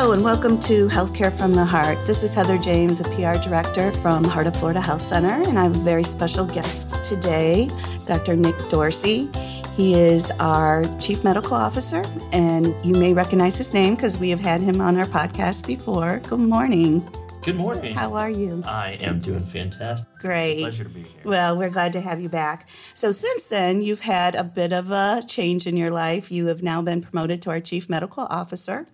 Hello, and welcome to Healthcare from the Heart. This is Heather James, a PR director from Heart of Florida Health Center, and I have a very special guest today, Dr. Nick Dorsey. He is our Chief Medical Officer, and you may recognize his name because we have had him on our podcast before. Good morning. Good morning. How are you? I am doing fantastic. Great. It's a pleasure to be here. Well, we're glad to have you back. So, since then, you've had a bit of a change in your life. You have now been promoted to our Chief Medical Officer.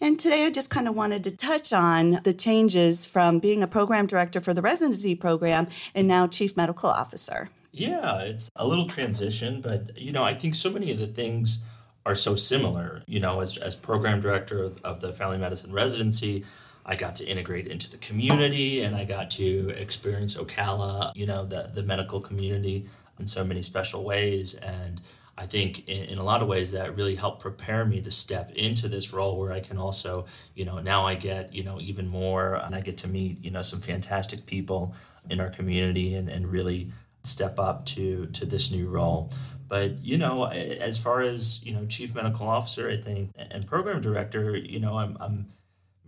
And today, I just kind of wanted to touch on the changes from being a program director for the residency program and now Chief Medical Officer. Yeah, it's a little transition, but you know, I think so many of the things are so similar. You know, as, as program director of, of the family medicine residency, I got to integrate into the community and I got to experience Ocala, you know, the, the medical community in so many special ways. And I think in, in, a lot of ways that really helped prepare me to step into this role where I can also, you know, now I get, you know, even more and I get to meet, you know, some fantastic people in our community and, and really step up to to this new role. But you know, as far as you know, chief medical officer, I think, and program director, you know, I'm, I'm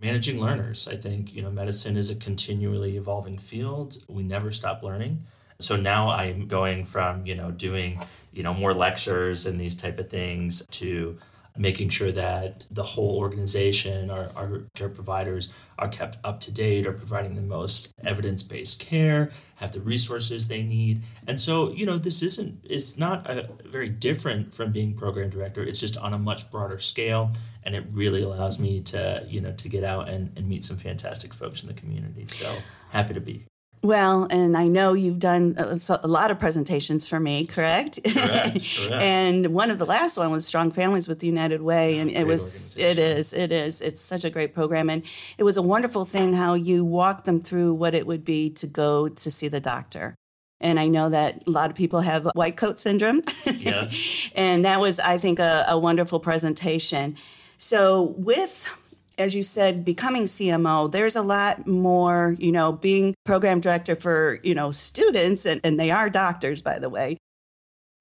managing learners. I think you know, medicine is a continually evolving field. We never stop learning. So now I'm going from you know doing you know more lectures and these type of things to making sure that the whole organization, our, our care providers, are kept up to date, are providing the most evidence based care, have the resources they need. And so, you know, this isn't, it's not a, very different from being program director. It's just on a much broader scale. And it really allows me to, you know, to get out and, and meet some fantastic folks in the community. So happy to be well, and I know you've done uh, a, a lot of presentations for me, correct? Correct. correct. and one of the last one was Strong Families with the United Way, and it was it is it is it's such a great program, and it was a wonderful thing how you walked them through what it would be to go to see the doctor. And I know that a lot of people have white coat syndrome. Yes. and that was, I think, a, a wonderful presentation. So with as you said, becoming CMO, there's a lot more, you know, being program director for, you know, students, and, and they are doctors, by the way.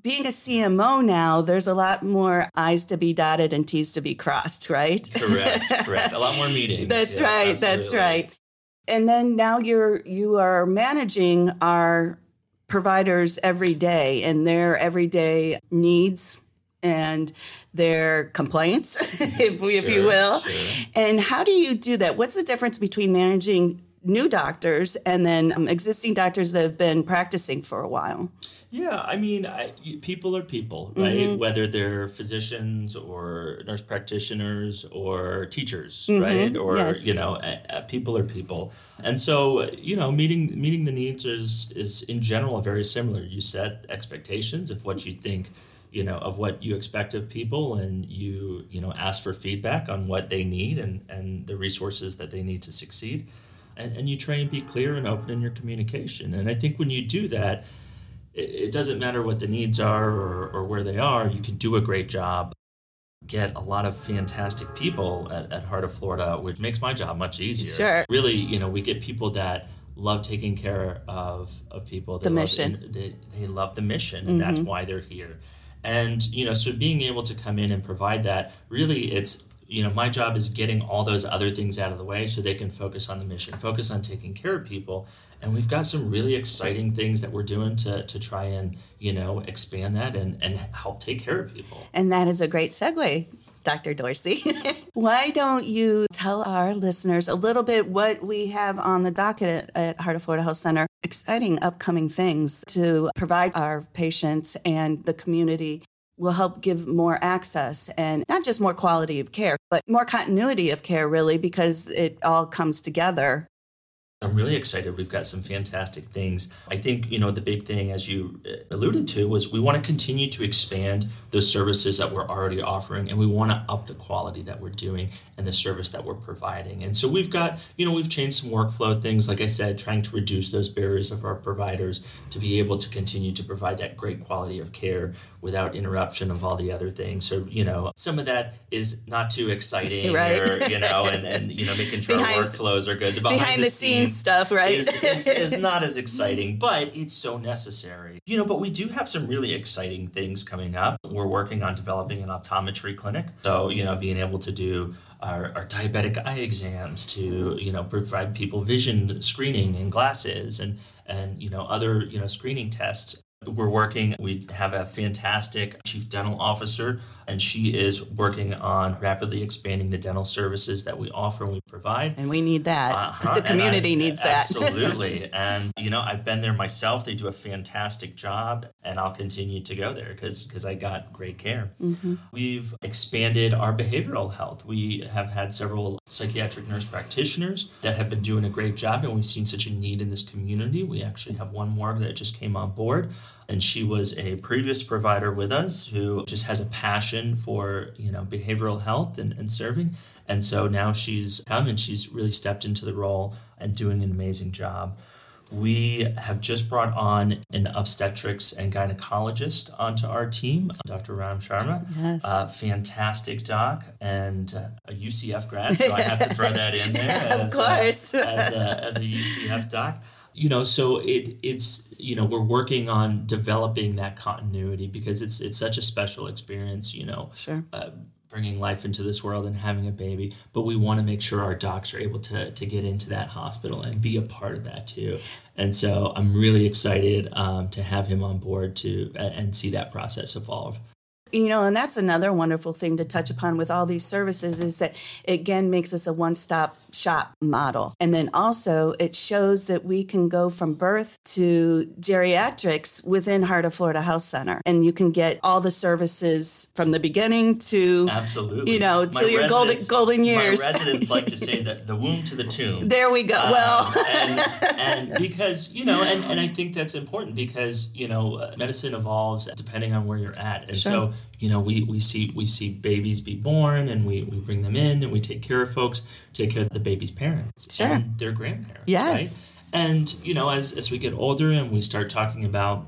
Being a CMO now, there's a lot more I's to be dotted and T's to be crossed, right? Correct, correct. A lot more meetings. That's yes, right, absolutely. that's right. And then now you're you are managing our providers every day and their everyday needs and their complaints, if, we, if you will. Sure. And how do you do that? What's the difference between managing new doctors and then um, existing doctors that have been practicing for a while? Yeah, I mean, I, people are people, right? Mm-hmm. Whether they're physicians or nurse practitioners or teachers, mm-hmm. right? Or yes. you know, people are people, and so you know, meeting meeting the needs is is in general very similar. You set expectations of what you think you know of what you expect of people and you you know ask for feedback on what they need and and the resources that they need to succeed. And, and you try and be clear and open in your communication. And i think when you do that it, it doesn't matter what the needs are or, or where they are you can do a great job. Get a lot of fantastic people at, at heart of florida which makes my job much easier. Sure. Really you know we get people that love taking care of of people. They the mission. love, they, they love the mission and mm-hmm. that's why they're here and, you know, so being able to come in and provide that, really, it's, you know, my job is getting all those other things out of the way so they can focus on the mission, focus on taking care of people. And we've got some really exciting things that we're doing to, to try and, you know, expand that and, and help take care of people. And that is a great segue Dr. Dorsey. Why don't you tell our listeners a little bit what we have on the docket at, at, Heart of Florida Health Center? Exciting upcoming things to provide our patients and the community will help give more access and not just more quality of care, but more continuity of care, really, because it all comes together I'm really excited. We've got some fantastic things. I think, you know, the big thing, as you uh, alluded to, was we want to continue to expand the services that we're already offering and we want to up the quality that we're doing and the service that we're providing. And so we've got, you know, we've changed some workflow things, like I said, trying to reduce those barriers of our providers to be able to continue to provide that great quality of care without interruption of all the other things. So, you know, some of that is not too exciting right. or, you know, and, and, you know, making sure behind, our workflows are good. The behind, behind the, scenes stuff, right? is, is, is not as exciting, but it's so necessary. You know, but we do have some really exciting things coming up. We're working on developing an optometry clinic. So, you know, being able to do our, our, diabetic eye exams to you know provide people vision screening and glasses and and you know other you know screening tests we're working, we have a fantastic chief dental officer, and she is working on rapidly expanding the dental services that we offer and we provide. And we need that. Uh-huh. The community I, needs that. Absolutely. and, you know, I've been there myself. They do a fantastic job, and I'll continue to go there because I got great care. Mm-hmm. We've expanded our behavioral health. We have had several psychiatric nurse practitioners that have been doing a great job, and we've seen such a need in this community. We actually have one more that just came on board and she was a previous provider with us who just has a passion for you know behavioral health and, and serving and so now she's come and she's really stepped into the role and doing an amazing job we have just brought on an obstetrics and gynecologist onto our team, Dr. Ram Sharma. Yes. Uh, fantastic doc and uh, a UCF grad, so I have to throw that in there. as, of course. Uh, as, a, as a UCF doc you know so it it's you know we're working on developing that continuity because it's it's such a special experience you know sure. uh, bringing life into this world and having a baby. But we want to make sure our docs are able to to get into that hospital and be a part of that too. And so i'm really excited um, to have him on board to and see that process evolve you know and that's another wonderful thing to touch upon with all these services is that it again makes us a one-stop shop model. And then also it shows that we can go from birth to geriatrics within heart of florida health center. And you can get all the services from the beginning to absolutely. you know to your golden golden years. my residents like to say that the womb to the tomb. There we go. Um, well. and, and, because you know and, and i think that's important because you know uh, medicine evolves depending on where you're at. And sure. so you know we, we see we see babies be born and we, we bring them in and we take care of folks take care of the baby's parents sure. and their grandparents yes right? and you know as as we get older and we start talking about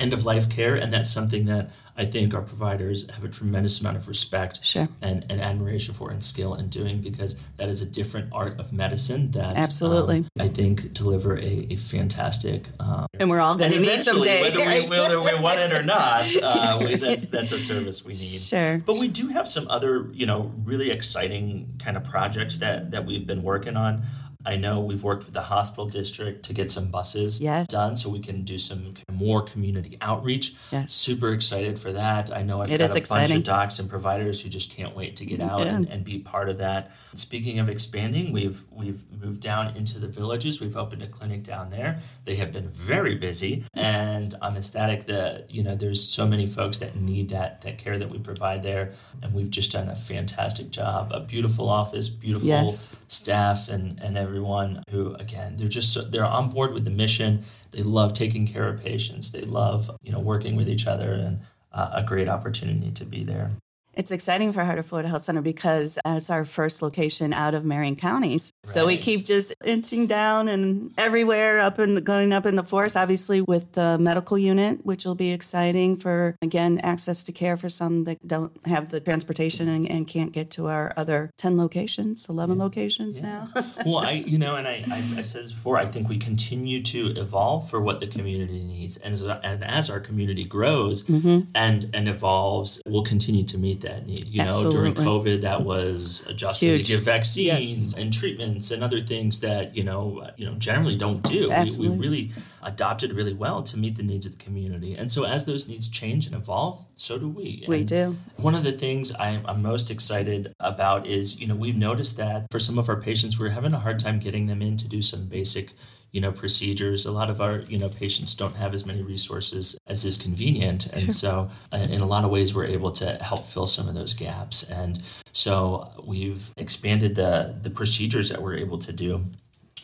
end of life care and that's something that I think our providers have a tremendous amount of respect sure. and, and admiration for and skill in doing because that is a different art of medicine that absolutely. um, I think deliver a, a fantastic um, and we're all going to need someday whether, we, whether we want it or not uh, we, that's that's a service we need. Sure. But we do have some other you know really exciting kind of projects that that we've been working on I know we've worked with the hospital district to get some buses yes. done so we can do some more community outreach. Yes. Super excited for that. I know I've it got a exciting. bunch of docs and providers who just can't wait to get out yeah. and, and be part of that. Speaking of expanding, we've we've moved down into the villages. We've opened a clinic down there. They have been very busy and I'm ecstatic that, you know, there's so many folks that need that that care that we provide there. And we've just done a fantastic job. A beautiful office, beautiful yes. staff and, and everything everyone who, again, they're just they're on board with the mission. They love taking care of patients. They love you know working with each other and uh, a great opportunity to be there. It's exciting for Heart of Florida Health Center because it's our first location out of Marion counties. Right. So we keep just inching down and everywhere up and going up in the forest, obviously with the medical unit, which will be exciting for, again, access to care for some that don't have the transportation and, and can't get to our other 10 locations, 11 yeah. locations yeah. now. well, I, you know, and I, I, I said this before, I think we continue to evolve for what the community needs. And, so, and as our community grows mm-hmm. and, and evolves, we'll continue to meet that need. You Absolutely. know, during COVID, that was adjusting Huge. to give vaccines yes. and treatments and other things that you know, uh, you know, generally don't do. We, we, really adopted really well to meet the needs of the community. And so, as those needs change and evolve, so do we. We and do. One of the things I'm, I'm most excited about is, you know, we've noticed that for some of our patients, we're having a hard time getting them in to do some basic you know procedures a lot of our you know patients don't have as many resources as is convenient and sure. so uh, in a lot of ways we're able to help fill some of those gaps and so we've expanded the the procedures that we're able to do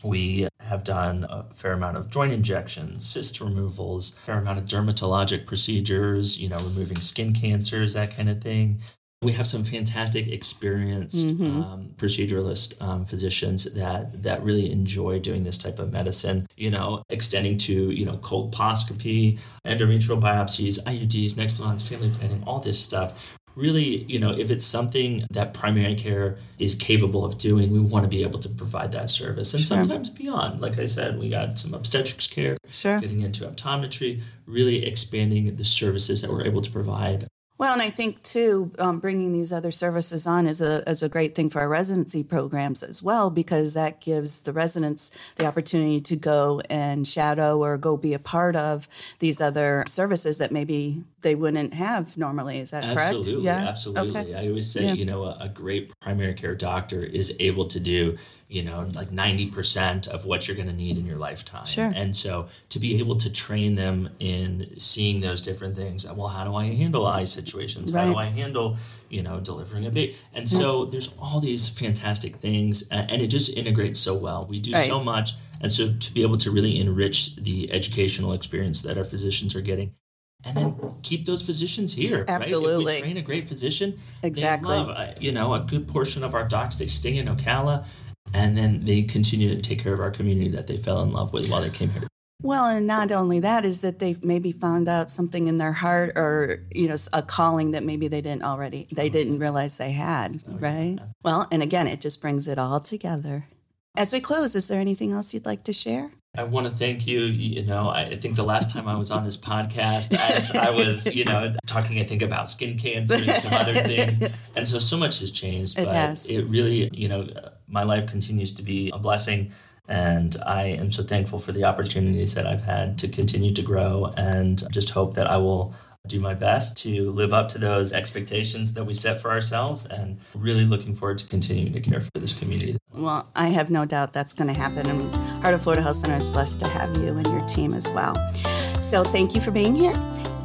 we have done a fair amount of joint injections, cyst removals, fair amount of dermatologic procedures, you know, removing skin cancers, that kind of thing. We have some fantastic experienced mm-hmm. um, proceduralist um, physicians that that really enjoy doing this type of medicine. You know, extending to you know colposcopy, endometrial biopsies, IUDs, Nexplanons, family planning, all this stuff really, you know, if it's something that primary care is capable of doing, we want to be able to provide that service. And Sure. sometimes beyond. Like I said, we got some obstetrics care, Sure. getting into optometry, really expanding the services that we're able to provide. Well, and I think too, um, bringing these other services on is a is a great thing for our residency programs as well because that gives the residents the opportunity to go and shadow or go be a part of these other services that maybe they wouldn't have normally. Is that correct? Absolutely, Yeah. absolutely. Okay. I always say, Yeah. you know, a, a great primary care doctor is able to do, you know, like 90% of what you're going to need in your lifetime. Sure. And so to be able to train them in seeing those different things, well, how do I handle eye situations? How do I handle, you know, delivering a baby? And so there's all these fantastic things, a- and it just integrates so well. We do Right. so much. And so to be able to really enrich the educational experience that our physicians are getting and then keep those physicians here. Right? Absolutely. If we train a great physician, Exactly. love, uh, you know, a good portion of our docs they stay in Ocala, and then they continue to take care of our community that they fell in love with while they came here. Well, and not only that is that they've maybe found out something in their heart or you know a calling that maybe they didn't already they mm-hmm. didn't realize they had, oh, right? Well, and again, it just brings it all together. As we close, is there anything else you'd like to share? I want to thank you. You know, I think the last time I was on this podcast, as I was, you know, talking, I think about skin cancer and some other things, and so so much has changed. It but has. it really, you know, my life continues to be a blessing, and I am so thankful for the opportunities that I've had to continue to grow, and just hope that I will do my best to live up to those expectations that we set for ourselves, and really looking forward to continuing to care for this community. Well, I have no doubt that's going to happen. And Heart of Florida Health Center is blessed to have you and your team as well. So thank you for being here.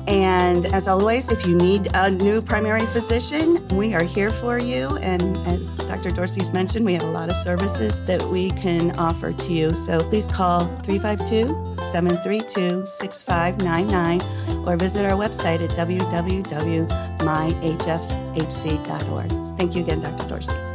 And as always, if you need a new primary physician, we are here for you. And as Dr. Dorsey's mentioned, we have a lot of services that we can offer to you. So please call 352 732 6599 or visit our website at www.myhfhc.org. Thank you again, Dr. Dorsey.